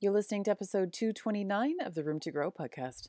You're listening to episode 229 of the Room to Grow podcast.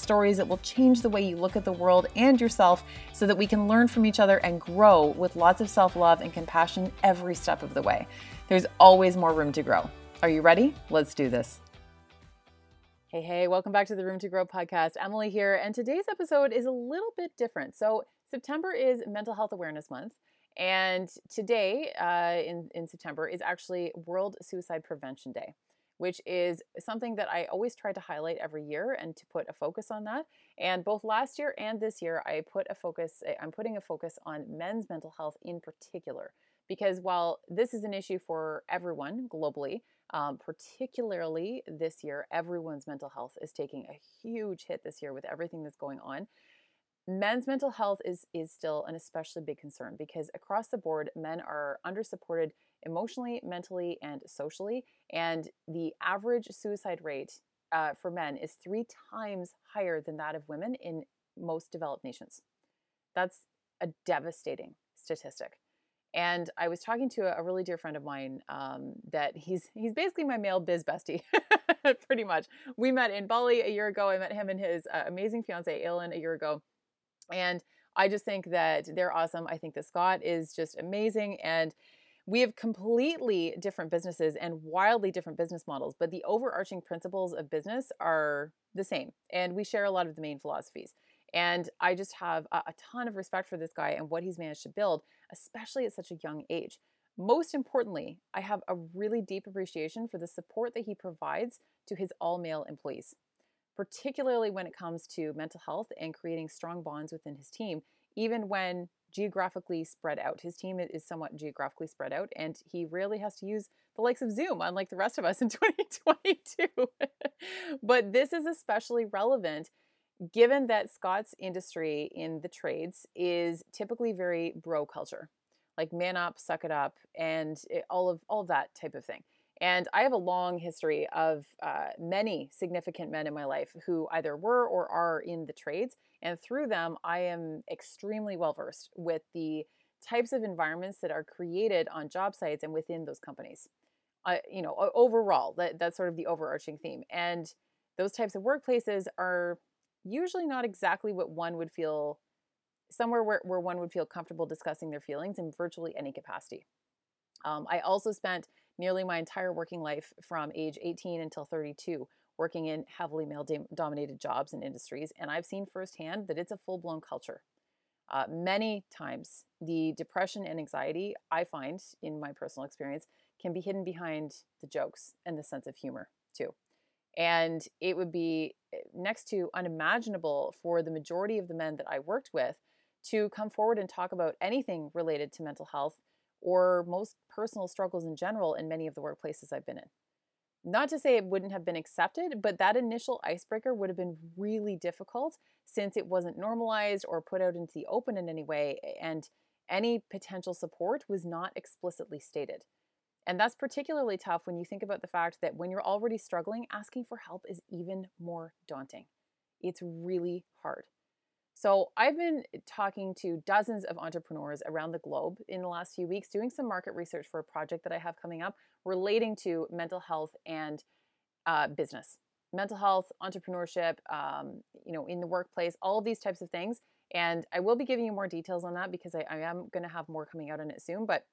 stories that will change the way you look at the world and yourself so that we can learn from each other and grow with lots of self love and compassion every step of the way. There's always more room to grow. Are you ready? Let's do this. Hey, hey, welcome back to the Room to Grow podcast. Emily here, and today's episode is a little bit different. So, September is Mental Health Awareness Month, and today uh, in, in September is actually World Suicide Prevention Day which is something that I always try to highlight every year and to put a focus on that. And both last year and this year, I put a focus, eh, I'm putting a focus on men's mental health in particular. Because while this is an issue for everyone globally, um, particularly this year, everyone's mental health is taking a huge hit this year with everything that's going on men's mental health is is still an especially big concern because across the board men are under supported emotionally mentally and socially and the average suicide rate uh, for men is three times higher than that of women in most developed nations that's a devastating statistic and I was talking to a, really dear friend of mine um, that he's he's basically my male biz bestie, pretty much. We met in Bali a year ago. I met him and his uh, amazing fiance Aylin a year ago, and I just think that they're awesome. I think that Scott is just amazing. And we have completely different businesses and wildly different business models, but the overarching principles of business are the same. And we share a lot of the main philosophies. And I just have a, ton of respect for this guy and what he's managed to build, especially at such a young age. Most importantly, I have a really deep appreciation for the support that he provides to his all male employees particularly when it comes to mental health and creating strong bonds within his team, even when geographically spread out. His team is somewhat geographically spread out, and he really has to use the likes of Zoom, unlike the rest of us in 2022. but this is especially relevant given that Scott's industry in the trades is typically very bro culture, like man up, suck it up, and it, all of all of that type of thing. And I have a long history of uh, many significant men in my life who either were or are in the trades. And through them, I am extremely well versed with the types of environments that are created on job sites and within those companies. Uh, you know, overall, that, that's sort of the overarching theme. And those types of workplaces are usually not exactly what one would feel somewhere where, where one would feel comfortable discussing their feelings in virtually any capacity. Um, I also spent nearly my entire working life from age 18 until 32 working in heavily male dominated jobs and industries. And I've seen firsthand that it's a full blown culture. Uh, many times, the depression and anxiety I find in my personal experience can be hidden behind the jokes and the sense of humor, too. And it would be eh, next to unimaginable for the majority of the men that I worked with to come forward and talk about anything related to mental health or most personal struggles in general in many of the workplaces I've been in. Not to say it wouldn't have been accepted, but that initial icebreaker would have been really difficult since it wasn't normalized or put out into the open in any way, and any potential support was not explicitly stated. And that's particularly tough when you think about the fact that when you're already struggling, asking for help is even more daunting. It's really hard. So, I've been talking to dozens of entrepreneurs around the globe in the last few weeks, doing some market research for a project that I have coming up relating to mental health and uh, business, mental health, entrepreneurship, um, you know, in the workplace, all of these types of things. And I will be giving you more details on that because I, I am going to have more coming out on it soon. But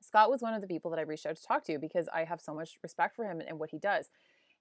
Scott was one of the people that I reached out to talk to because I have so much respect for him and what he does.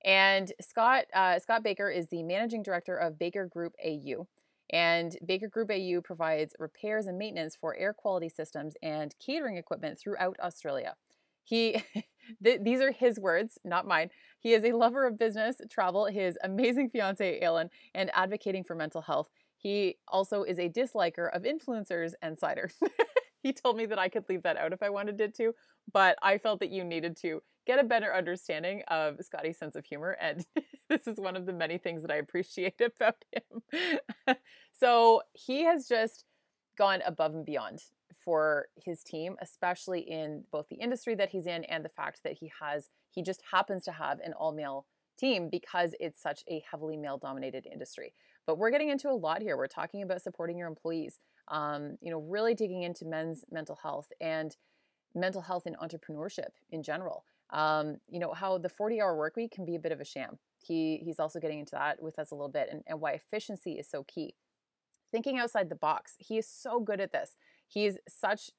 And Scott uh, Scott Baker is the managing director of Baker Group AU. And Baker Group AU provides repairs and maintenance for air quality systems and catering equipment throughout Australia. He, th- these are his words, not mine. He is a lover of business, travel, his amazing fiance, Aylin, and advocating for mental health. He also is a disliker of influencers and cider. he told me that I could leave that out if I wanted it to, but I felt that you needed to get a better understanding of Scotty's sense of humor. And this is one of the many things that I appreciate about him. so he has just gone above and beyond for his team, especially in both the industry that he's in and the fact that he has, he just happens to have an all male team because it's such a heavily male dominated industry. But we're getting into a lot here. We're talking about supporting your employees, um, you know, really digging into men's mental health and mental health and entrepreneurship in general. Um, you know, how the 40 hour work week can be a bit of a sham. He, he's also getting into that with us a little bit and, and why efficiency is so key. Thinking outside the box. He is so good at this. He is such,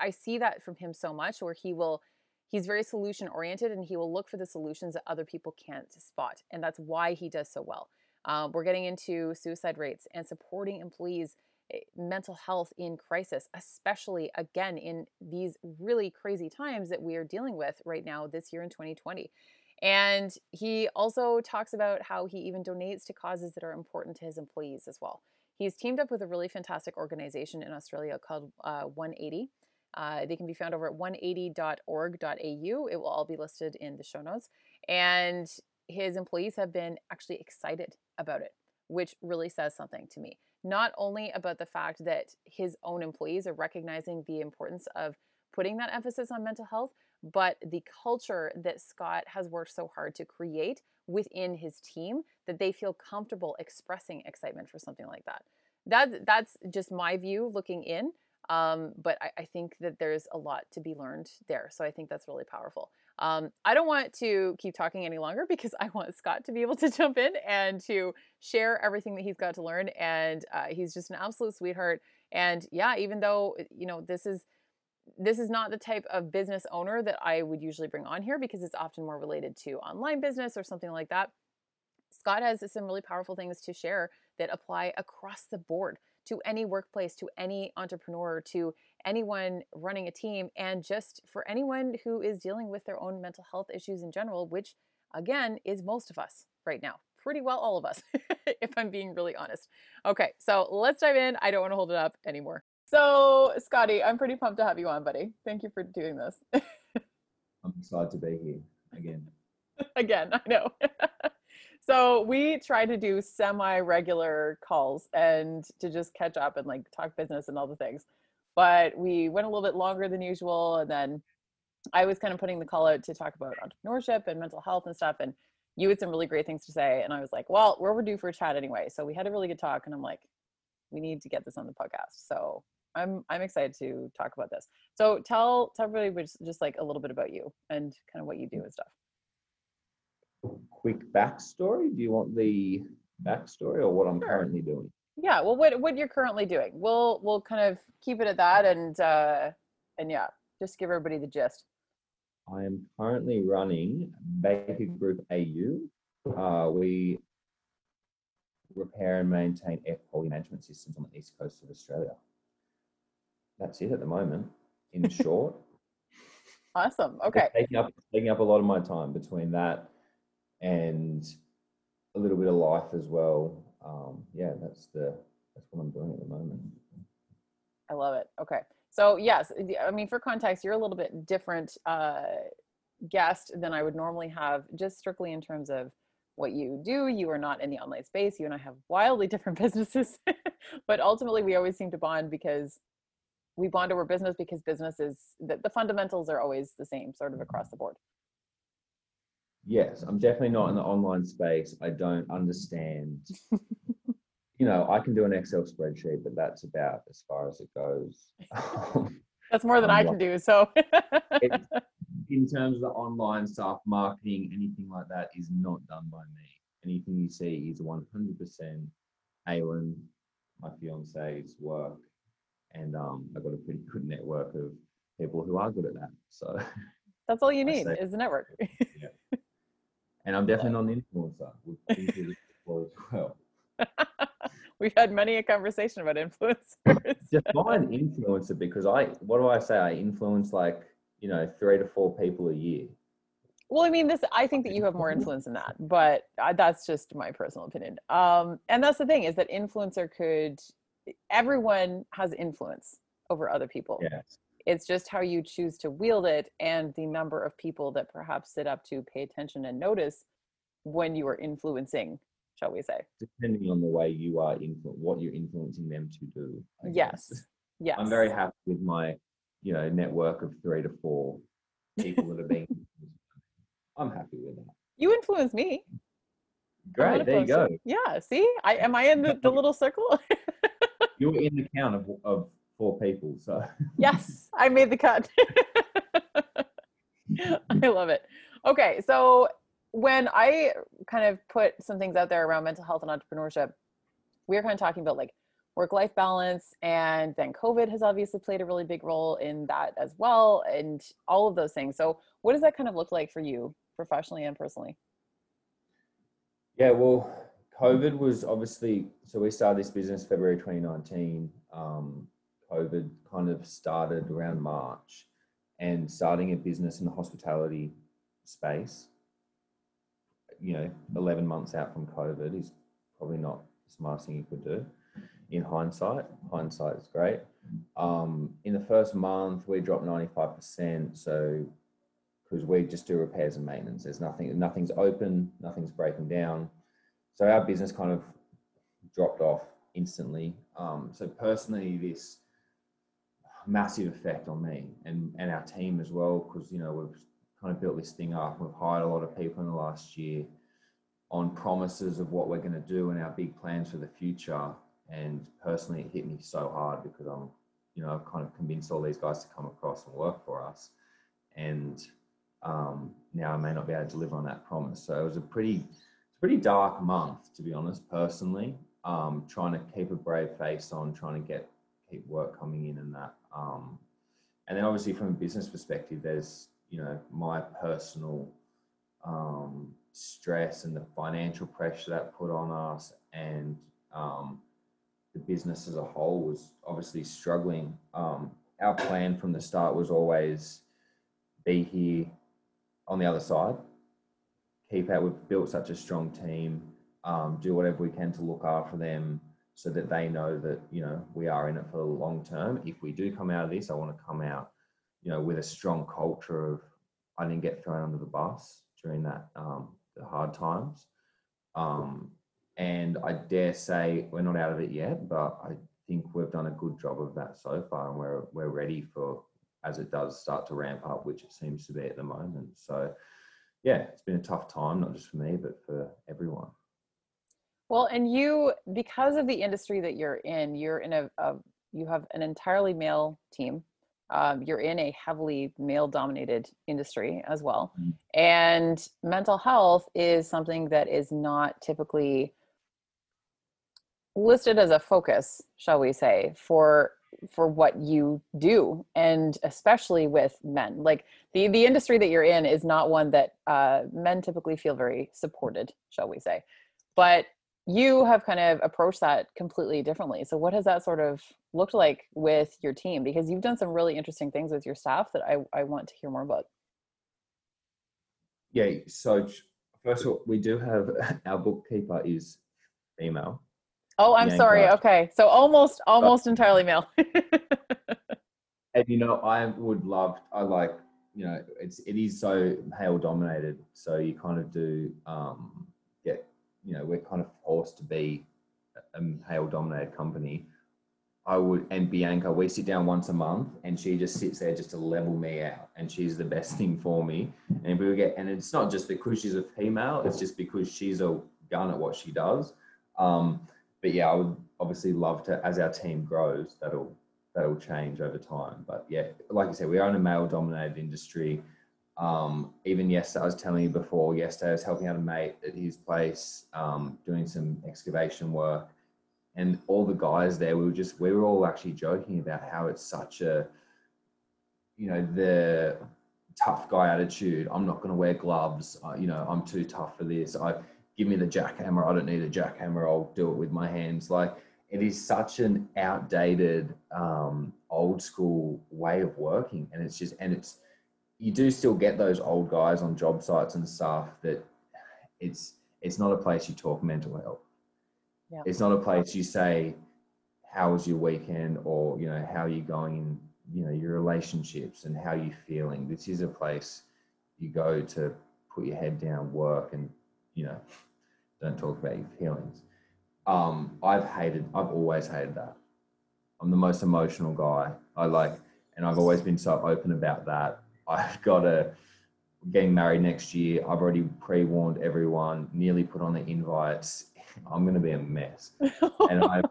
I see that from him so much where he will, he's very solution oriented and he will look for the solutions that other people can't spot. And that's why he does so well. Um, we're getting into suicide rates and supporting employees' eh, mental health in crisis, especially again in these really crazy times that we are dealing with right now this year in 2020. And he also talks about how he even donates to causes that are important to his employees as well. He's teamed up with a really fantastic organization in Australia called uh, 180. Uh, they can be found over at 180.org.au. It will all be listed in the show notes. And his employees have been actually excited about it, which really says something to me. Not only about the fact that his own employees are recognizing the importance of putting that emphasis on mental health, but the culture that Scott has worked so hard to create within his team that they feel comfortable expressing excitement for something like that. That that's just my view looking in. Um, but I, I, think that there's a lot to be learned there. So I think that's really powerful. Um, I don't want to keep talking any longer because I want Scott to be able to jump in and to share everything that he's got to learn. And uh, he's just an absolute sweetheart. And yeah, even though you know this is this is not the type of business owner that I would usually bring on here because it's often more related to online business or something like that. Scott has some really powerful things to share that apply across the board to any workplace, to any entrepreneur, to anyone running a team, and just for anyone who is dealing with their own mental health issues in general, which again is most of us right now. Pretty well, all of us, if I'm being really honest. Okay, so let's dive in. I don't want to hold it up anymore. So, Scotty, I'm pretty pumped to have you on, buddy. Thank you for doing this. I'm excited to be here again. again, I know. so, we try to do semi regular calls and to just catch up and like talk business and all the things. But we went a little bit longer than usual. And then I was kind of putting the call out to talk about entrepreneurship and mental health and stuff. And you had some really great things to say. And I was like, well, we're overdue for a chat anyway. So, we had a really good talk. And I'm like, we need to get this on the podcast. So I'm I'm excited to talk about this. So tell tell everybody just, just like a little bit about you and kind of what you do and stuff. Quick backstory. Do you want the backstory or what I'm sure. currently doing? Yeah, well, what what you're currently doing. We'll we'll kind of keep it at that, and uh, and yeah, just give everybody the gist. I am currently running Baker Group AU. Uh, we repair and maintain air quality management systems on the east coast of Australia that's it at the moment. In short. Awesome. Okay. taking up taking up a lot of my time between that and a little bit of life as well. Um, yeah, that's the that's what I'm doing at the moment. I love it. Okay. So yes, I mean for context, you're a little bit different uh, guest than I would normally have, just strictly in terms of what you do. You are not in the online space. You and I have wildly different businesses, but ultimately we always seem to bond because we bond over business because business is the, the fundamentals are always the same sort of across the board yes i'm definitely not in the online space i don't understand you know i can do an excel spreadsheet but that's about as far as it goes that's more than i can do so in terms of the online stuff marketing anything like that is not done by me anything you see is 100% Aylin, my fiance's work and um, I've got a pretty good network of people who are good at that. So that's all you need is the network. yeah. And I'm definitely not an influencer. as well. We've had many a conversation about influencers. Define influencer because I, what do I say? I influence like, you know, three to four people a year. Well, I mean, this. I think that you have more influence than that, but that's just my personal opinion. Um, and that's the thing is that influencer could everyone has influence over other people. Yes. It's just how you choose to wield it and the number of people that perhaps sit up to pay attention and notice when you are influencing, shall we say. Depending on the way you are influ- what you're influencing them to do. I Yes. guess. Yes. I'm very happy with my, you know, network of three to four people that are being. I'm happy with that. You influence me. Great, there you go. Yeah. See, I am I in the, the little circle? you're in the count of, of four people, so yes, I made the cut. I love it. Okay, so when I kind of put some things out there around mental health and entrepreneurship, we were kind of talking about like work life balance, and then COVID has obviously played a really big role in that as well, and all of those things. So, what does that kind of look like for you professionally and personally? Yeah, well, COVID was obviously so we started this business February 2019. Um, COVID kind of started around March, and starting a business in the hospitality space, you know, 11 months out from COVID is probably not the smartest thing you could do. In hindsight, hindsight is great. Um, in the first month, we dropped 95%. So because we just do repairs and maintenance. There's nothing, nothing's open, nothing's breaking down. So our business kind of dropped off instantly. Um, so personally, this massive effect on me and and our team as well, because you know we've kind of built this thing up. We've hired a lot of people in the last year on promises of what we're going to do and our big plans for the future. And personally, it hit me so hard because I'm, you know, I've kind of convinced all these guys to come across and work for us, and um, now I may not be able to deliver on that promise. So it was a pretty, pretty dark month to be honest. Personally, um, trying to keep a brave face on, trying to get keep work coming in and that. Um, and then obviously from a business perspective, there's you know my personal um, stress and the financial pressure that put on us, and um, the business as a whole was obviously struggling. Um, our plan from the start was always be here on the other side, keep out. We've built such a strong team. Um, do whatever we can to look after them so that they know that you know we are in it for the long term. If we do come out of this, I want to come out, you know, with a strong culture of I didn't get thrown under the bus during that um, the hard times. Um, and I dare say we're not out of it yet, but I think we've done a good job of that so far, and we're we're ready for as it does start to ramp up, which it seems to be at the moment. So, yeah, it's been a tough time, not just for me, but for everyone. Well, and you, because of the industry that you're in, you're in a, a you have an entirely male team. Um, you're in a heavily male dominated industry as well. Mm. And mental health is something that is not typically listed as a focus, shall we say, for for what you do and especially with men like the the industry that you're in is not one that uh, men typically feel very supported shall we say but you have kind of approached that completely differently so what has that sort of looked like with your team because you've done some really interesting things with your staff that i, I want to hear more about Yeah. So first of all, we do have our bookkeeper is female. oh i'm sorry correct. okay so almost almost entirely male And you know, I would love. I like. You know, it's it is so male dominated. So you kind of do um. You know, we're kind of forced to be a male dominated company. I would and Bianca, we sit down once a month, and she just sits there just to level me out, and she's the best thing for me. And we would get, and it's not just because she's a female; it's just because she's a gun at what she does. Um, but yeah, I would obviously love to, as our team grows, that'll that'll change over time. But yeah, like I said, we are in a male-dominated industry. Um, even yesterday, I was telling you before. Yesterday, I was helping out a mate at his place, um, doing some excavation work, and all the guys there, we were just we were all actually joking about how it's such a, you know, the tough guy attitude. I'm not going to wear gloves. Uh, you know, I'm too tough for this. I give me the jackhammer. I don't need a jackhammer. I'll do it with my hands. Like it is such an outdated, um, old school way of working, and it's just and it's you do still get those old guys on job sites and stuff that it's it's not a place you talk mental health. Yeah. It's not a place you say how was your weekend? or you know how are you going? In you know your relationships and how you feeling. This is a place you go to put your head down work and you know don't talk about your feelings. Um i've hated i've always hated that. I'm the most emotional guy. I like and i've always been so open about that i've got a getting married next year i've already pre-warned everyone nearly put on the invites i'm going to be a mess and i've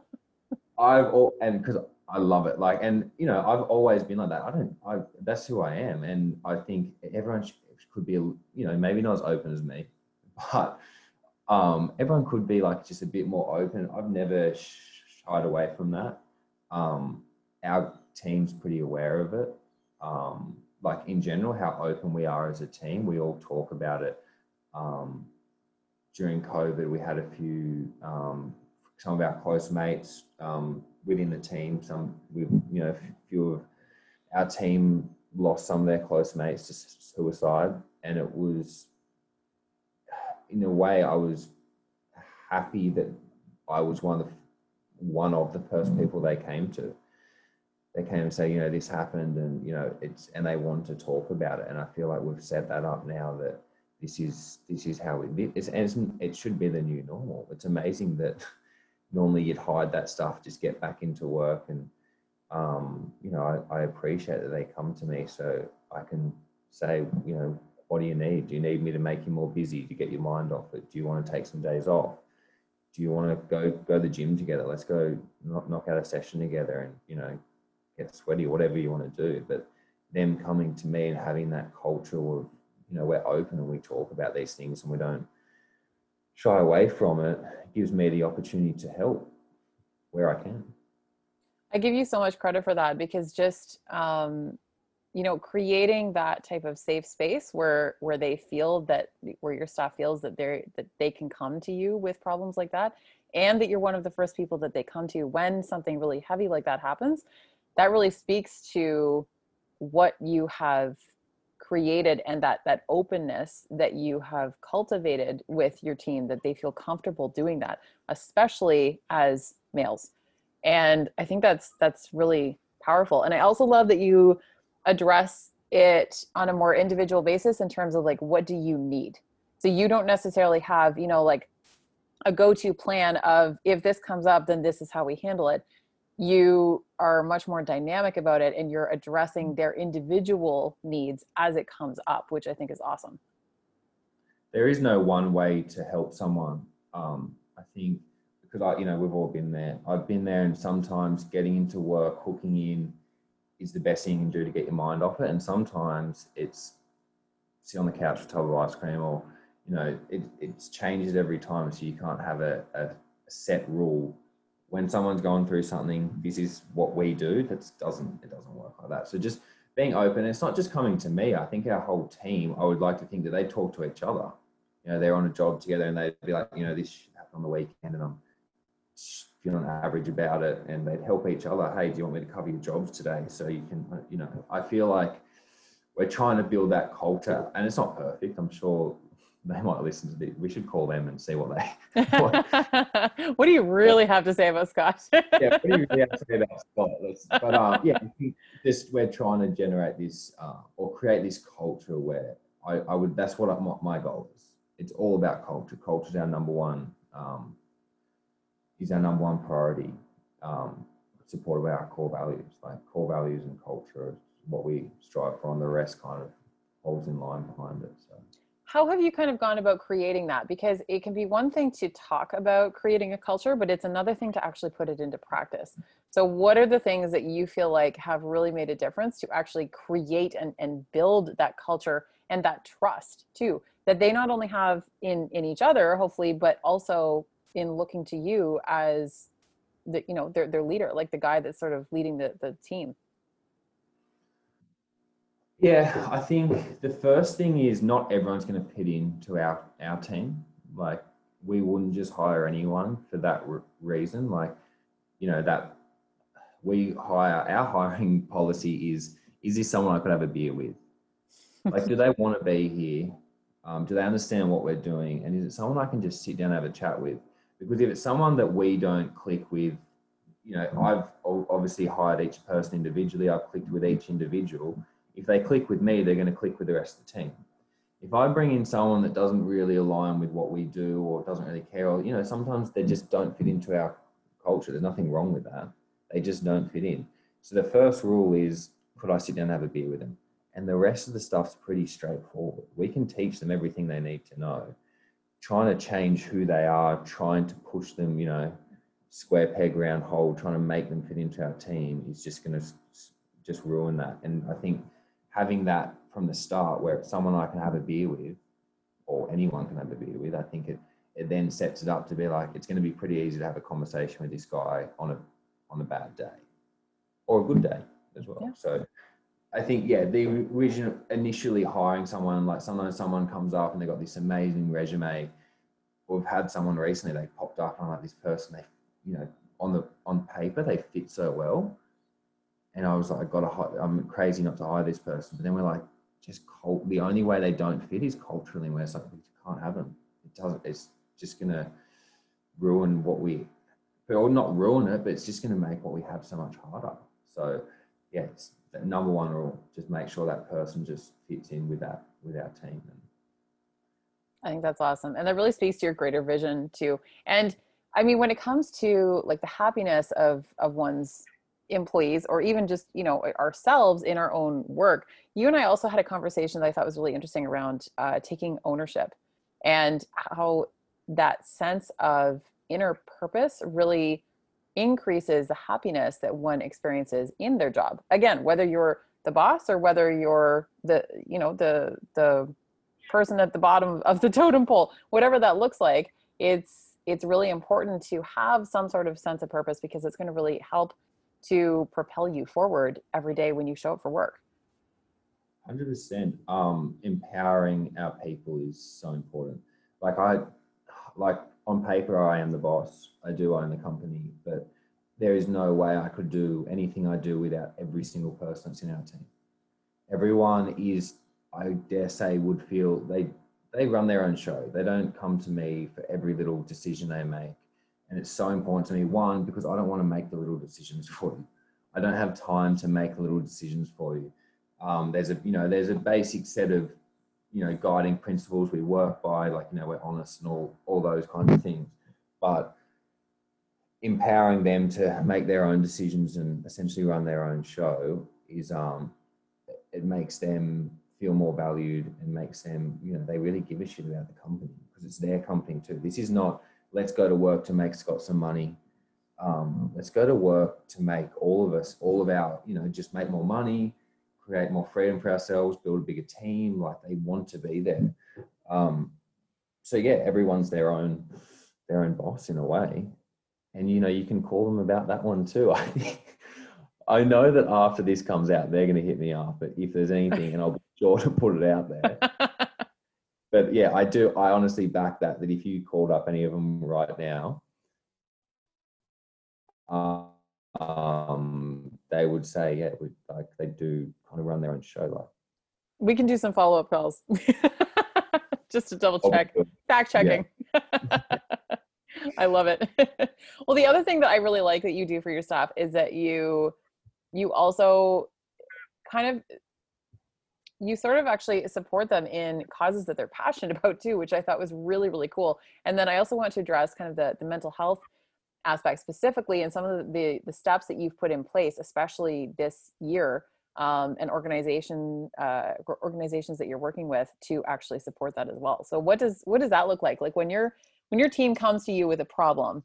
i've all and because I love it. Like, and you know, I've always been like that. I don't. I that's who I am, and I think everyone sh- could be, you know, maybe not as open as me, but um, everyone could be like just a bit more open. I've never shied away from that. Um, our team's pretty aware of it. Um, like in general, how open we are as a team. We all talk about it. Um, during COVID, we had a few, um, some of our close mates um, within the team. Some we, you know, a few of our team lost some of their close mates to suicide, and it was, in a way, I was happy that I was one of the one of the first mm. people they came to. They came and say, you know, this happened, and you know, it's and they want to talk about it. And I feel like we've set that up now that this is this is how we. it is, and it should be the new normal. It's amazing that normally you'd hide that stuff, just get back into work. And, um, you know, I, I appreciate that they come to me so I can say, you know, what do you need? Do you need me to make you more busy to get your mind off it? Do you want to take some days off? Do you want to go go to the gym together? Let's go knock, knock out a session together and you know get sweaty, whatever you want to do. But them coming to me and having that culture of you know we're open and we talk about these things and we don't shy away from it gives me the opportunity to help where I can. I give you so much credit for that because just um, you know creating that type of safe space where where they feel that where your staff feels that they're that they can come to you with problems like that and that you're one of the first people that they come to when something really heavy like that happens that really speaks to what you have created and that that openness that you have cultivated with your team that they feel comfortable doing that especially as males. And i think that's that's really powerful. And i also love that you address it on a more individual basis in terms of like what do you need? So you don't necessarily have you know like a go-to plan of if this comes up then this is how we handle it you are much more dynamic about it and you're addressing their individual needs as it comes up which i think is awesome. There is no one way to help someone um, i think because i you know we've all been there. I've been there and sometimes getting into work hooking in is the best thing you can do to get your mind off it and sometimes it's sit on the couch with a tub of ice cream or you know it, it changes every time so you can't have a, a set rule when someone's going through something, this is what we do. That doesn't it doesn't work like that. So just being open. It's not just coming to me. I think our whole team. I would like to think that they talk to each other. You know, they're on a job together and they'd be like, you know, this happened on the weekend, and I'm feeling average about it, and they'd help each other. Hey, do you want me to cover your jobs today? So you can, you know, I feel like we're trying to build that culture, and it's not perfect. I'm sure they might listen to this. We should call them and see what they. What, what do you really have to say about Scott? yeah, what do you really have to say about Scott? Let's, but um, yeah, just we're trying to generate this uh, or create this culture where I, I would. That's what I, my, my goal is. It's all about culture. Culture is our number one. Um, is our number one priority. Um, supported by our core values, like core values and culture, is what we strive for, and the rest kind of holds in line behind it. So how have you kind of gone about creating that? Because it can be one thing to talk about creating a culture but it's another thing to actually put it into practice. So what are the things that you feel like have really made a difference to actually create and, and build that culture and that trust too that they not only have in in each other hopefully but also in looking to you as the you know their, their leader like the guy that's sort of leading the, the team yeah, I think the first thing is not everyone's going to fit into our our team. Like we wouldn't just hire anyone for that re- reason. Like you know that we hire our hiring policy is is this someone I could have a beer with? Like, do they want to be here? Um, do they understand what we're doing? And is it someone I can just sit down and have a chat with? Because if it's someone that we don't click with, you know, I've obviously hired each person individually. I've clicked with each individual. If they click with me, they're going to click with the rest of the team. If I bring in someone that doesn't really align with what we do or doesn't really care, or, you know, sometimes they just don't fit into our culture. There's nothing wrong with that. They just don't fit in. So the first rule is could I sit down and have a beer with them? And the rest of the stuff's pretty straightforward. We can teach them everything they need to know. Trying to change who they are, trying to push them, you know, square peg round hole, trying to make them fit into our team is just going to just ruin that. And I think having that from the start, where it's someone I can have a beer with, or anyone can have a beer with, I think it it then sets it up to be like it's going to be pretty easy to have a conversation with this guy on a on a bad day or a good day as well. Yeah. So I think yeah, the original initially hiring someone like sometimes someone comes up and they've got this amazing resume. We've had someone recently they popped up and I'm like this person they you know on the on paper they fit so well, and I was like I got to I'm crazy not to hire this person, but then we're like just cult, the only way they don't fit is culturally and we're like we can't have them. It doesn't. It's just gonna ruin what we or not ruin it, but it's just to make what we have so much harder. So, yeah, it's number one rule: just make sure that person just fits in with that with our team. I think that's awesome, and that really speaks to your greater vision too. And I mean, when it comes to like the happiness of of one's employees, or even just you know ourselves in our own work, you and I also had a conversation that I thought was really interesting around uh, taking ownership and how that sense of inner purpose really increases the happiness that one experiences in their job. Again whether you're the boss or whether you're the you know the the person at the bottom of the totem pole whatever that looks like it's it's really important to have some sort of sense of purpose because it's going to really help to propel you forward every day when you show up for work 100% um empowering our people is so important like i like on paper, I am the boss. I do own the company, but there is no way I could do anything I do without every single person that's in our team. Everyone is, I dare say, would feel they they run their own show. They don't come to me for every little decision they make. And it's so important to me, one, because I don't want to make the little decisions for you. I don't have time to make little decisions for you. Um, there's a, you know, there's a basic set of you know guiding principles we work by like you know we're honest and all all those kinds of things but empowering them to make their own decisions and essentially run their own show is um it makes them feel more valued and makes them you know they really give a shit about the company because it's their company too this is not let's go to work to make scott some money um, let's go to work to make all of us all of our you know just make more money create more freedom for ourselves, build a bigger team. Like they want to be there. Um, so yeah, everyone's their own their own boss in a way, and you know you can call them about that one too. I think. I know that after this comes out, they're going to hit me up. But if there's anything, and I'll be sure to put it out there. but yeah, I do. I honestly back that. That if you called up any of them right now, um, they would say, yeah, we, like they do kind of run their own show. Like we can do some follow up calls just to double check, fact checking. Yeah. I love it. well, the other thing that I really like that you do for your staff is that you you also kind of you sort of actually support them in causes that they're passionate about too, which I thought was really really cool. And then I also want to address kind of the the mental health aspect specifically and some of the, the steps that you've put in place, especially this year, um, and organization uh, organizations that you're working with to actually support that as well. So what does what does that look like? Like when your when your team comes to you with a problem,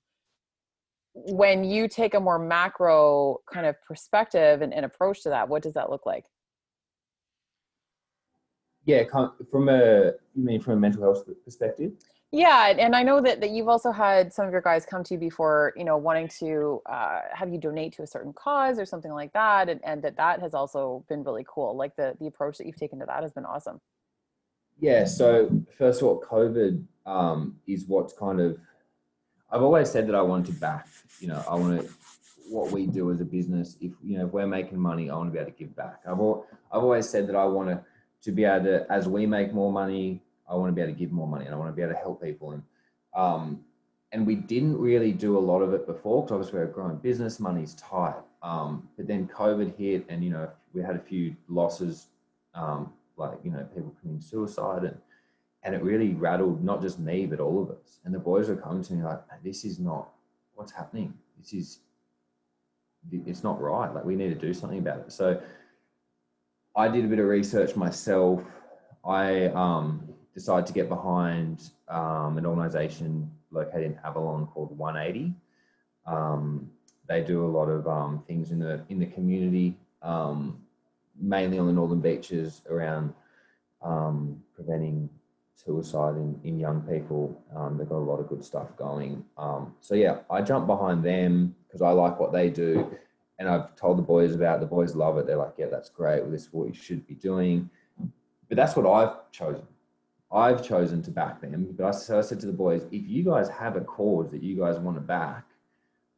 when you take a more macro kind of perspective and, and approach to that, what does that look like? Yeah, from a you mean from a mental health perspective? Yeah, and I know that, that you've also had some of your guys come to you before, you know, wanting to uh, have you donate to a certain cause or something like that, and, and that that has also been really cool. Like the the approach that you've taken to that has been awesome. Yeah. So first of all, COVID um, is what's kind of. I've always said that I want to back. You know, I want to what we do as a business. If you know, if we're making money, I want to be able to give back. I've all, I've always said that I want to to be able to, as we make more money, I want to be able to give more money and I want to be able to help people. And um, and we didn't really do a lot of it before because obviously we're growing business, money's tight. Um, but then COVID hit, and you know we had a few losses, um, like you know people committing suicide, and and it really rattled not just me but all of us. And the boys were coming to me like, "This is not what's happening. This is it's not right. Like we need to do something about it." So I did a bit of research myself. I um, decided to get behind um, an organization located in Avalon called 180. Um, they do a lot of um, things in the in the community, um, mainly on the northern beaches around um, preventing suicide in, in young people. They've got a lot of good stuff going. So yeah, I jumped behind them because I like what they do, and I've told the boys about. It. The boys love it. They're like, yeah, that's great. Well, this is what you should be doing. But that's what I've chosen. I've chosen to back them. But I, so I said to the boys, if you guys have a cause that you guys want to back,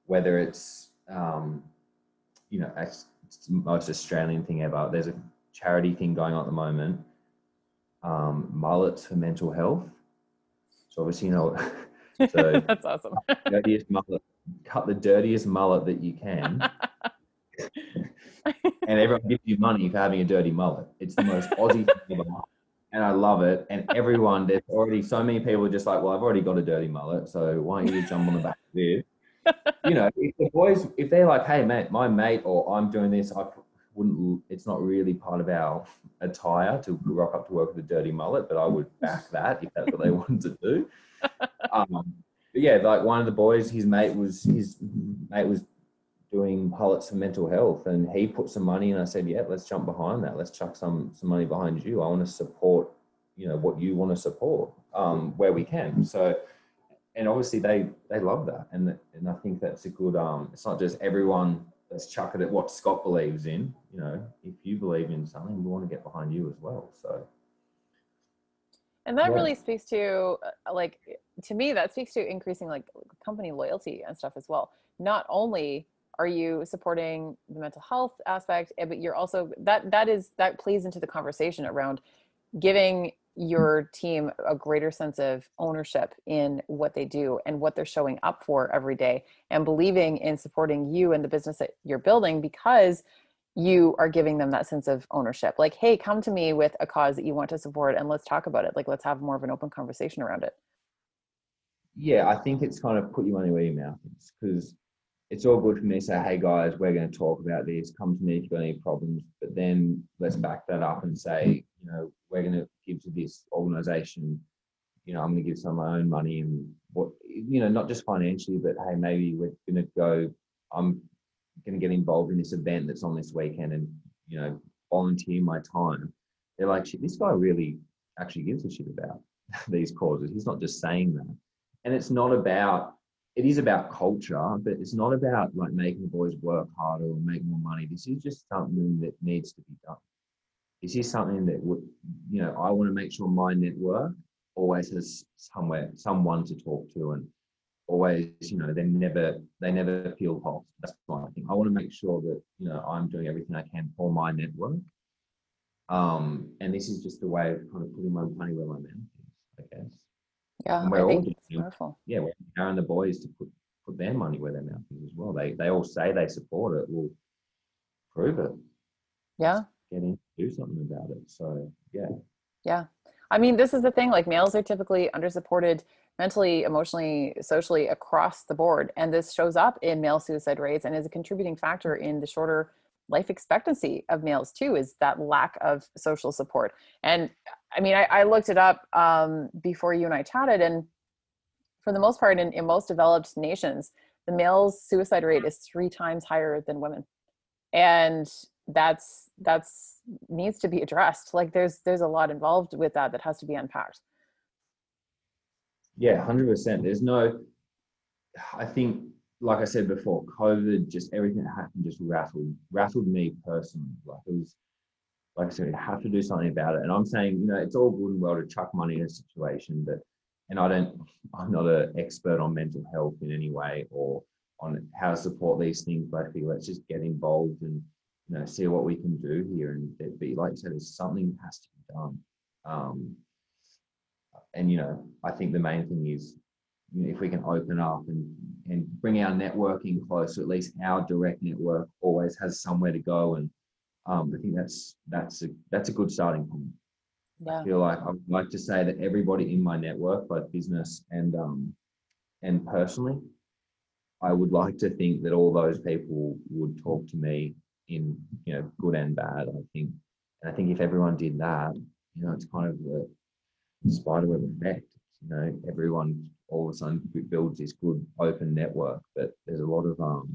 whether it's, um, you know, it's the most Australian thing ever. There's a charity thing going on at the moment, um, mullets for mental health. So obviously, you know, so that's awesome. dirtiest mullet, cut the dirtiest mullet that you can. And everyone gives you money for having a dirty mullet. It's the most Aussie thing ever and I love it. And everyone, there's already so many people just like, well, I've already got a dirty mullet, so why don't you jump on the back of this? you know, if the boys, if they're like, hey, mate, my mate, or I'm doing this, I wouldn't, it's not really part of our attire to rock up to work with a dirty mullet, but I would back that if that's what they wanted to do. Um, but yeah, like one of the boys, his mate was, his mate was doing pilots for mental health and he put some money and I said, yeah, let's jump behind that. Let's chuck some, some money behind you. I want to support, you know, what you want to support um, where we can. So, and obviously they, they love that. And, and I think that's a good, um, it's not just everyone let's chuck it at what Scott believes in, you know, if you believe in something, we want to get behind you as well. So, and that yeah. really speaks to uh, like to me that speaks to increasing like company loyalty and stuff as well not only are you supporting the mental health aspect? Eh, but you're also that that is that plays into the conversation around giving your team a greater sense of ownership in what they do and what they're showing up for every day and believing in supporting you and the business that you're building because you are giving them that sense of ownership. Like hey come to me with a cause that you want to support and let's talk about it. Like let's have more of an open conversation around it. Yeah i think it's kind of put your money where your mouth is because it's all good for me to say, hey guys, we're going to talk about this. Come to me if you've got any problems. But then let's back that up and say, you know, we're going to give to this organization, you know, I'm going to give some of my own money and what, you know, not just financially, but hey, maybe we're going to go, I'm going to get involved in this event that's on this weekend and, you know, volunteer my time. They're like, this guy really actually gives a shit about these causes. He's not just saying that. And it's not about it is about culture, but it's not about like making the boys work harder or make more money. This is just something that needs to be done. This is something that would, you know, I want to make sure my network always has somewhere, someone to talk to, and always, you know, they never, they never feel lost. That's my thing. I want to make sure that you know I'm doing everything I can for my network. Um, and this is just a way of kind of putting my money where my mouth is, I guess. Yeah, and we're I think all powerful. Yeah, we're empowering the boys to put put their money where their mouth is as well. They they all say they support it. We'll prove it. Yeah. Get in, do something about it. So yeah. Yeah. I mean, this is the thing. Like males are typically undersupported mentally, emotionally, socially across the board, and this shows up in male suicide rates and is a contributing factor in the shorter life expectancy of males too is that lack of social support. And i mean i, I looked it up um, before you and i chatted and for the most part in, in most developed nations the male's suicide rate is three times higher than women. And that's that's needs to be addressed. Like there's there's a lot involved with that that has to be unpacked. Yeah 100% there's no i think like I said before, COVID, just everything that happened just rattled rattled me personally. Like it was, like I said, I have to do something about it. And I'm saying, you know, it's all good and well to chuck money in a situation, but and I don't, I'm not an expert on mental health in any way or on how to support these things. But I feel let's just get involved and you know see what we can do here and be like I said, something has to be done. Um, and you know, I think the main thing is you know, if we can open up and and bring our networking close, so at least our direct network always has somewhere to go. And um, I think that's that's a that's a good starting point. Yeah. I feel like I would like to say that everybody in my network, both business and um, and personally, I would like to think that all those people would talk to me in you know good and bad. I think, and I think if everyone did that, you know, it's kind of the spiderweb effect. You know, everyone all of a sudden builds this good open network, but there's a lot of um,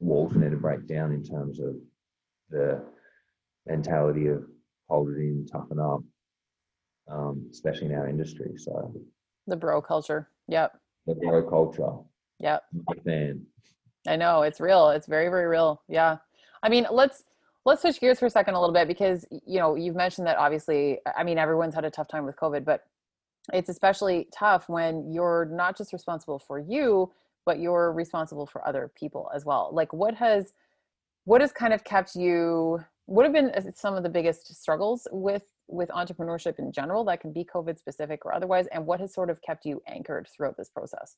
walls we need to break down in terms of the mentality of hold it in, toughen up, um, especially in our industry. So the bro culture. Yep. The bro culture. Yep. I know it's real. It's very, very real. Yeah. I mean, let's let's switch gears for a second a little bit because you know you've mentioned that obviously i mean everyone's had a tough time with covid but it's especially tough when you're not just responsible for you but you're responsible for other people as well. Like what has what has kind of kept you what have been uh, some of the biggest struggles with with entrepreneurship in general that can be covid specific or otherwise and what has sort of kept you anchored throughout this process?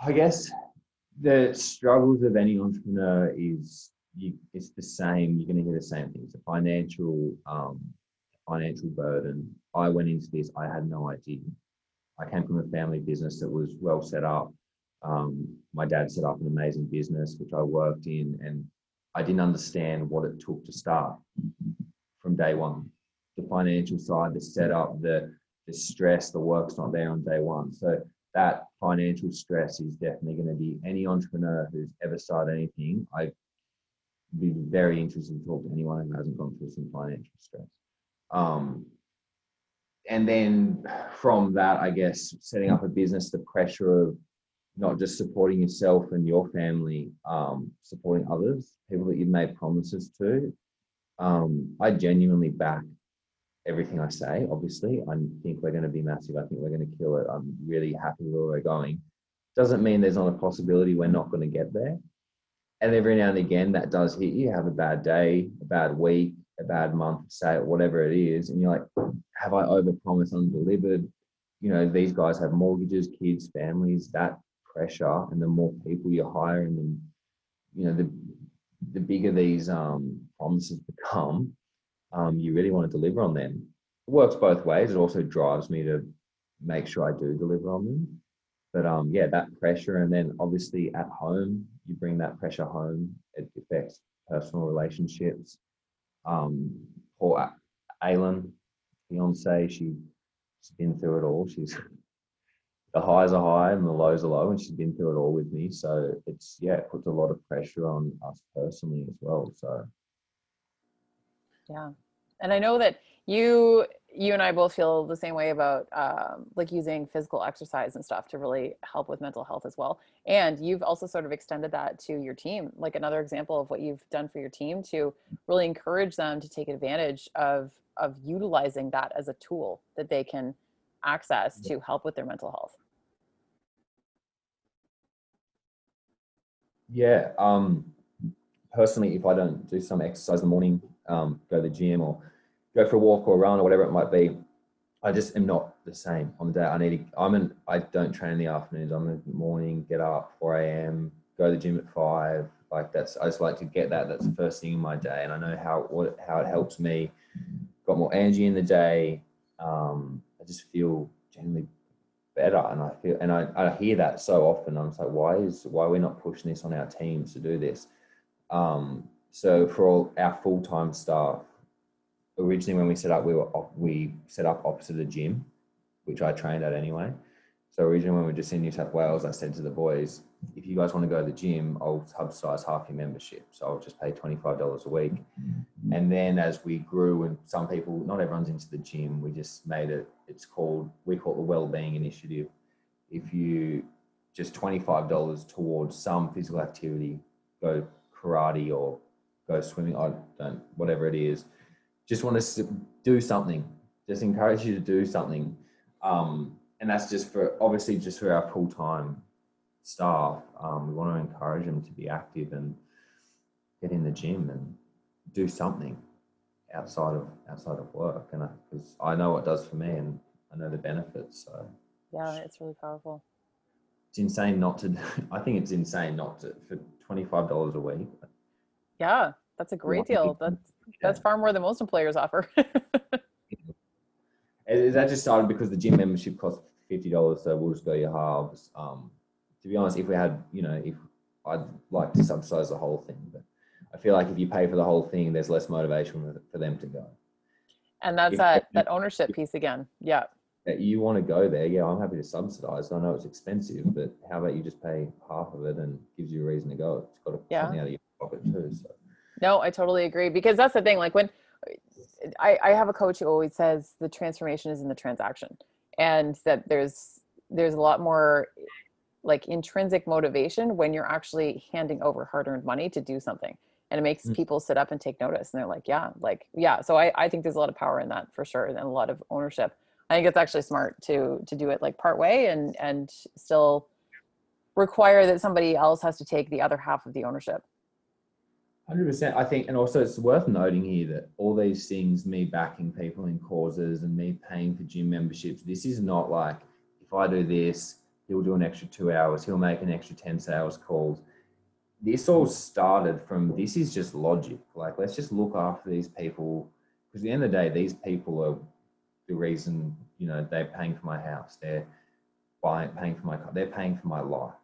I guess the struggles of any entrepreneur is you, it's the same you're going to hear the same things the financial um, financial burden i went into this i had no idea i came from a family business that was well set up um, my dad set up an amazing business which I worked in, and I didn't understand what it took to start from day one. The financial side, the setup, the the stress, the work's not there on day one. So that financial stress is definitely going to be any entrepreneur who's ever started anything. I'd be very interested to talk to anyone who hasn't gone through some financial stress. Um, and then from that, I guess setting up a business, the pressure of not just supporting yourself and your family, um, supporting others, people that you've made promises to. Um, I genuinely back everything I say. Obviously, I think we're going to be massive. I think we're going to kill it. I'm really happy where we're going. Doesn't mean there's not a possibility we're not going to get there. And every now and again, that does hit you. Have a bad day, a bad week, a bad month, say whatever it is, and you're like, have I overpromised, undelivered? You know, these guys have mortgages, kids, families. That pressure and the more people you hire and the you know the the bigger these um, promises become um, you really want to deliver on them it works both ways it also drives me to make sure i do deliver on them but um yeah that pressure and then obviously at home you bring that pressure home it affects personal relationships um poor Aylin, fiance she, she's been through it all she's the highs are high and the lows are low, and she's been through it all with me. So it's yeah, it puts a lot of pressure on us personally as well. So yeah, and I know that you you and I both feel the same way about um, like using physical exercise and stuff to really help with mental health as well. And you've also sort of extended that to your team, like another example of what you've done for your team to really encourage them to take advantage of of utilizing that as a tool that they can access to help with their mental health? Yeah. Um, personally, if I don't do some exercise in the morning, um, go to the gym or go for a walk or a run or whatever it might be, I just am not the same on the day. I need to, I'm an, I don't train in the afternoons. I'm in the morning, get up 4 a.m., go to the gym at five. Like that's, I just like to get that. That's the first thing in my day. And I know how, what, how it helps me. Got more energy in the day. Um, I just feel generally better. And I feel, and I, I hear that so often. I'm like, why is, why are we not pushing this on our teams to do this? Um, so for all our full-time staff, originally when we set up, we were, we set up opposite the gym, which I trained at anyway. So originally when we were just in New South Wales, I said to the boys, if you guys want to go to the gym, I'll subsidize half your membership. So I'll just pay $25 a week. And then as we grew and some people, not everyone's into the gym, we just made it, it's called, we call it the Wellbeing Initiative. If you just $25 towards some physical activity, go karate or go swimming, I don't, whatever it is, just want to do something, just encourage you to do something. Um, and that's just for obviously just for our full time staff. Um, we want to encourage them to be active and get in the gym and do something outside of outside of work. And because I, I, know what it does for me, and I know the benefits. So yeah, it's really powerful. It's insane not to. I think it's insane not to for twenty five dollars a week. Yeah, that's a great deal. That's that's far more than most employers offer. that just started because the gym membership costs fifty dollars, so we'll just go your halves. Um, to be honest, if we had, you know, if I'd like to subsidize the whole thing, but I feel like if you pay for the whole thing, there's less motivation for them to go. And that's if, that that ownership piece again. Yeah. That you want to go there, yeah, I'm happy to subsidize. I know it's expensive, but how about you just pay half of it and gives you a reason to go? It's got to yeah. come out of your pocket too. So. No, I totally agree because that's the thing. Like when I, I have a coach who always says the transformation is in the transaction, and that there's there's a lot more like intrinsic motivation when you're actually handing over hard-earned money to do something and it makes mm. people sit up and take notice and they're like yeah like yeah so I, I think there's a lot of power in that for sure and a lot of ownership i think it's actually smart to to do it like part way and and still require that somebody else has to take the other half of the ownership 100% i think and also it's worth noting here that all these things me backing people in causes and me paying for gym memberships this is not like if i do this he'll do an extra two hours he'll make an extra 10 sales calls. This all started from this is just logic. Like let's just look after these people because at the end of the day these people are the reason you know they're paying for my house they're buying paying for my car they're paying for my life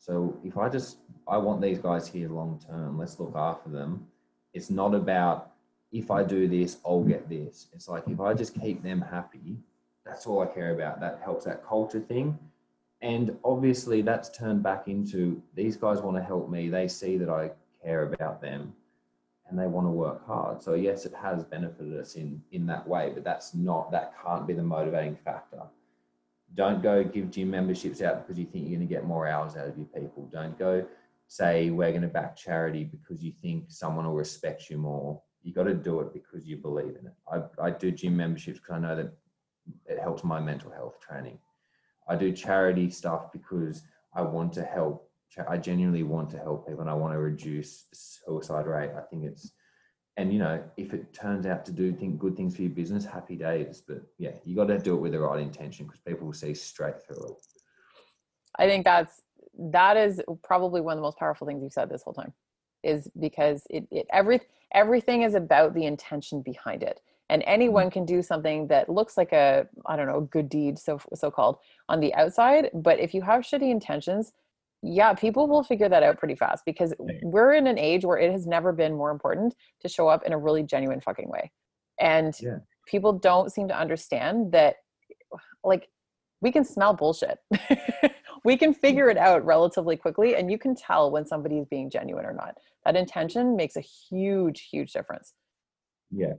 so if I just, I want these guys here long term, let's look after them. It's not about if I do this, I'll get this. It's like if I just keep them happy, that's all I care about. That helps that culture thing. And obviously, that's turned back into these guys want to help me. They see that I care about them and they want to work hard. So, yes, it has benefited us in, in that way, but that's not, that can't be the motivating factor. Don't go give gym memberships out because you think you're going to get more hours out of your people. Don't go say we're going to back charity because you think someone will respect you more. You got to do it because you believe in it. I, I do gym memberships because I know that it helps my mental health training. I do charity stuff because I want to help. I genuinely want to help people and I want to reduce suicide rate. I think it's and you know if it turns out to do think good things for your business happy days. But yeah you got to do it with the right intention because people will see straight through it. I think that's that is probably one of the most powerful things you've said this whole time is because it, it every everything is about the intention behind it. And anyone mm-hmm. can do something that looks like a i don't know a good deed so so called on the outside. But if you have shitty intentions yeah, people will figure that out pretty fast because we're in an age where it has never been more important to show up in a really genuine fucking way. And yeah. people don't seem to understand that, like, we can smell bullshit. we can figure it out relatively quickly, and you can tell when somebody is being genuine or not. That intention makes a huge, huge difference. Yeah.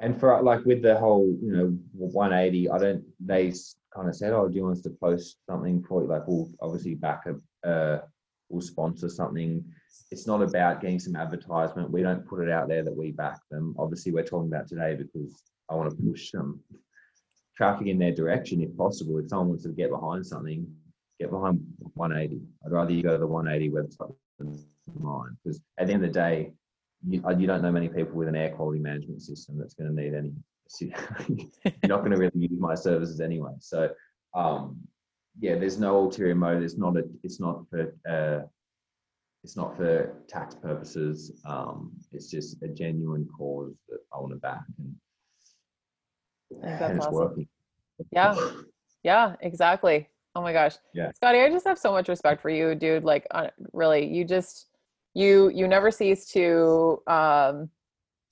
And for like with the whole, you know, 180, I don't, they kind of said, "Oh, do you want us to post something for you?" Like, we'll obviously back a, uh, we'll sponsor something. It's not about getting some advertisement. We don't put it out there that we back them. Obviously, we're talking about today because I want to push some traffic in their direction if possible. If someone wants to get behind something, get behind 180. I'd rather you go to the 180 website than mine because at the end of the day, you, you don't know many people with an air quality management system that's going to need any you're not going to really use my services anyway. So, um, yeah, there's no ulterior motive. It's not a, it's not for, uh, it's not for tax purposes. Um, it's just a genuine cause that I want to back, and, and it's awesome. working. Yeah, yeah, exactly. Oh my gosh, yeah, Scotty, I just have so much respect for you, dude. Like, uh, really, you just you you never cease to um,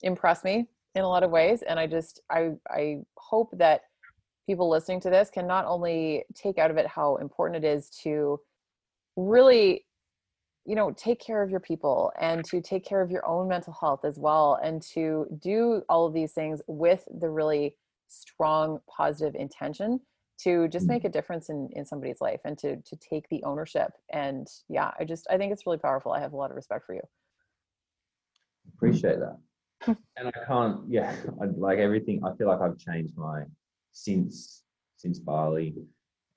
impress me in a lot of ways and i just i i hope that people listening to this can not only take out of it how important it is to really you know take care of your people and to take care of your own mental health as well and to do all of these things with the really strong positive intention to just make a mm-hmm. difference in in somebody's life and to to take the ownership. And yeah i just i think it's really powerful. I have a lot of respect for you. Appreciate that and I can't, yeah, I, like everything. I feel like I've changed my since since Bali,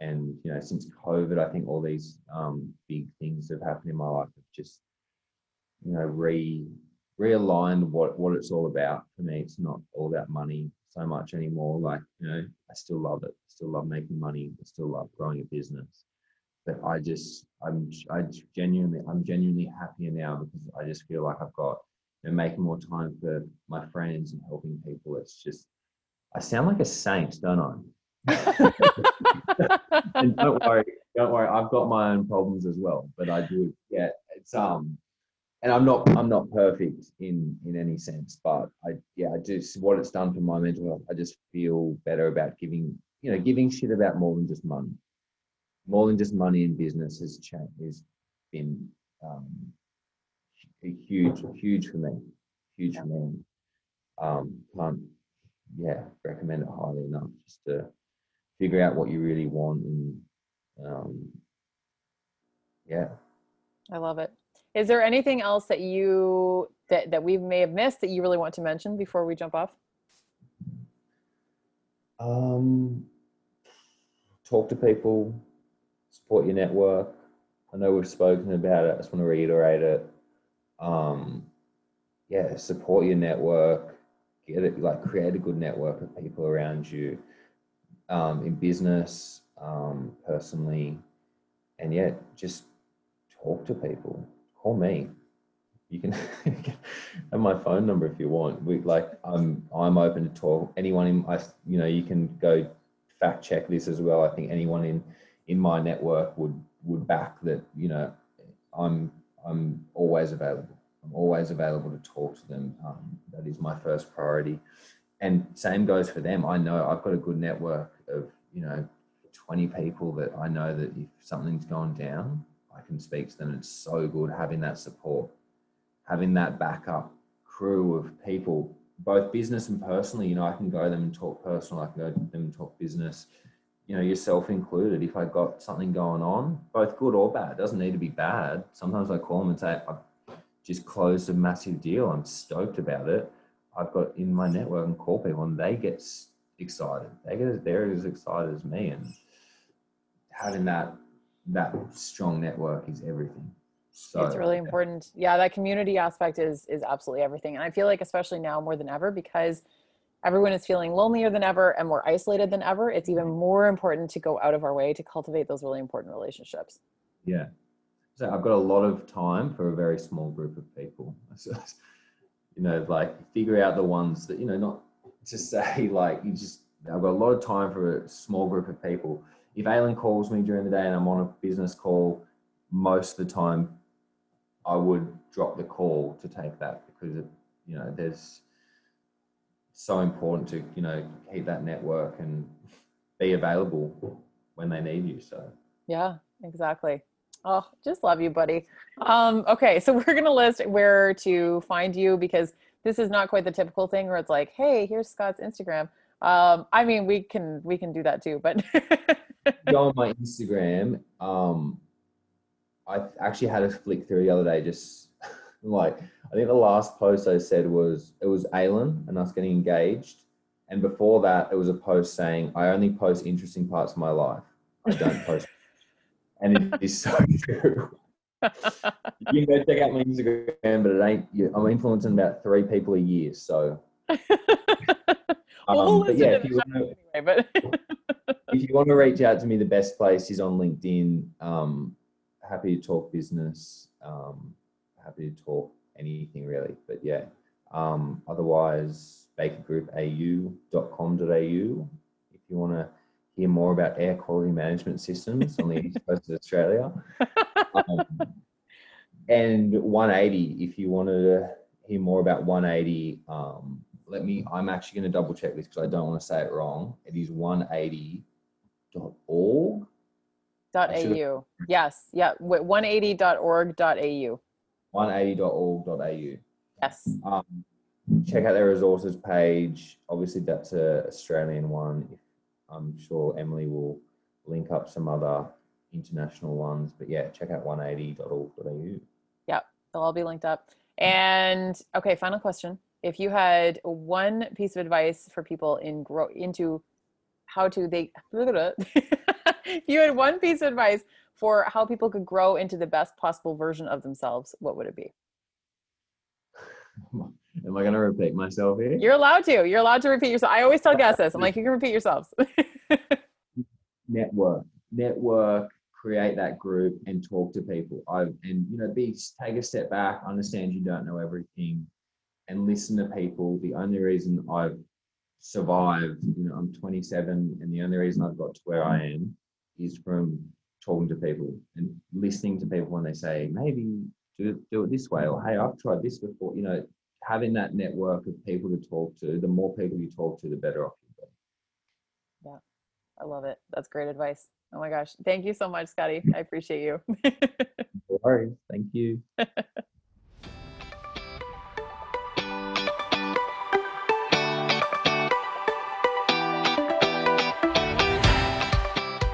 and you know, since COVID. I think all these um, big things that have happened in my life have just, you know, re realigned what what it's all about for me. It's not all about money so much anymore. Like you know, I still love it. Still love making money. I still love growing a business. But I just I'm I genuinely I'm genuinely happier now because I just feel like I've got know, making more time for my friends and helping people. It's just I sound like a saint, don't I? and don't worry, don't worry. I've got my own problems as well, but I do. Yeah, it's um, and I'm not I'm not perfect in in any sense, but I yeah I just what it's done for my mental health. I just feel better about giving you know giving shit about more than just money, more than just money in business has changed has been um, huge huge for me, huge for me. Um, can't yeah recommend it highly enough just to figure out what you really want and um, yeah. I love it. Is there anything else that you that, that we may have missed that you really want to mention before we jump off? Um talk to people support your network. I know we've spoken about it. I just want to reiterate it um yeah support your network get it like create a good network of people around you um, in business um, personally. And yeah just talk to people. Call me. You can have my phone number if you want. We like i'm i'm open to talk. Anyone in i you know you can go fact check this as well. I think anyone in in my network would would back that you know i'm i'm always available I'm always available to talk to them. Um, that is my first priority. And same goes for them. I know I've got a good network of, you know, 20 people that I know that if something's gone down, I can speak to them. It's so good having that support, having that backup crew of people, both business and personally. You know, I can go to them and talk personal, I can go to them and talk business, you know, yourself included. If I got something going on, both good or bad, it doesn't need to be bad. Sometimes I call them and say, I've just closed a massive deal. I'm stoked about it. I've got in my network and call people, and they get excited. They get they're as excited as me, and having that that strong network is everything. So, it's really important. Yeah, that community aspect is is absolutely everything, and I feel like especially now more than ever because everyone is feeling lonelier than ever and more isolated than ever. It's even more important to go out of our way to cultivate those really important relationships. Yeah, so I've got a lot of time for a very small group of people. you know, like figure out the ones that, you know, not to say like you just, I've got a lot of time for a small group of people. If Aylin calls me during the day and I'm on a business call, most of the time I would drop the call to take that because, it, you know, there's so important to, you know, keep that network and be available when they need you. So, yeah, exactly. Oh, just love you, buddy. Um, okay, so we're gonna list where to find you because this is not quite the typical thing where it's like, hey, here's Scott's Instagram. Um, I mean, we can we can do that too, but go on my Instagram. Um, I actually had a flick through the other day, just like I think the last post I said was it was Aylin and us getting engaged, and before that it was a post saying I only post interesting parts of my life. I don't post and it is so true. you can go check out my Instagram, but it ain't. I'm influencing about three people a year, so. um, but yeah, if you, wanna, anyway, but if you want to reach out to me, the best place is on LinkedIn. Um, happy to talk business. Um, happy to talk anything really. But yeah, um, otherwise, bakergroupau.com.au if you want to hear more about air quality management systems on the east coast of Australia. Um, and 180, if you wanted to hear more about 180, um, let me, I'm actually going to double check this because I don't want to say it wrong. It is 180.org. .au. Yes. Yeah. 180.org.au. 180.org.au. Yes. Um, check out their resources page. Obviously, that's a Australian one. I'm sure Emily will link up some other international ones. But yeah, check out 180.org.au. Yep, they'll all be linked up. And okay, final question. If you had one piece of advice for people in grow into how to they if you had one piece of advice for how people could grow into the best possible version of themselves, what would it be? Am I going to repeat myself here? You're allowed to. You're allowed to repeat yourself. I always tell guests this. I'm like, you can repeat yourselves. network, network, create that group, and talk to people. I and you know, be take a step back, understand you don't know everything, and listen to people. The only reason I've survived, you know, I'm 27, and the only reason I've got to where I am is from talking to people and listening to people when they say maybe do, do it this way or hey i've tried this before you know having that network of people to talk to the more people you talk to the better off you go yeah. I love it. That's great advice. Oh my gosh. Thank you so much scotty. I appreciate you. No worries. Thank you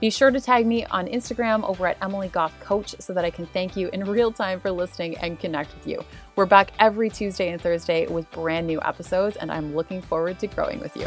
Be sure to tag me on Instagram over at Emily Goff Coach so that I can thank you in real time for listening and connect with you. We're back every Tuesday and Thursday with brand new episodes, and I'm looking forward to growing with you.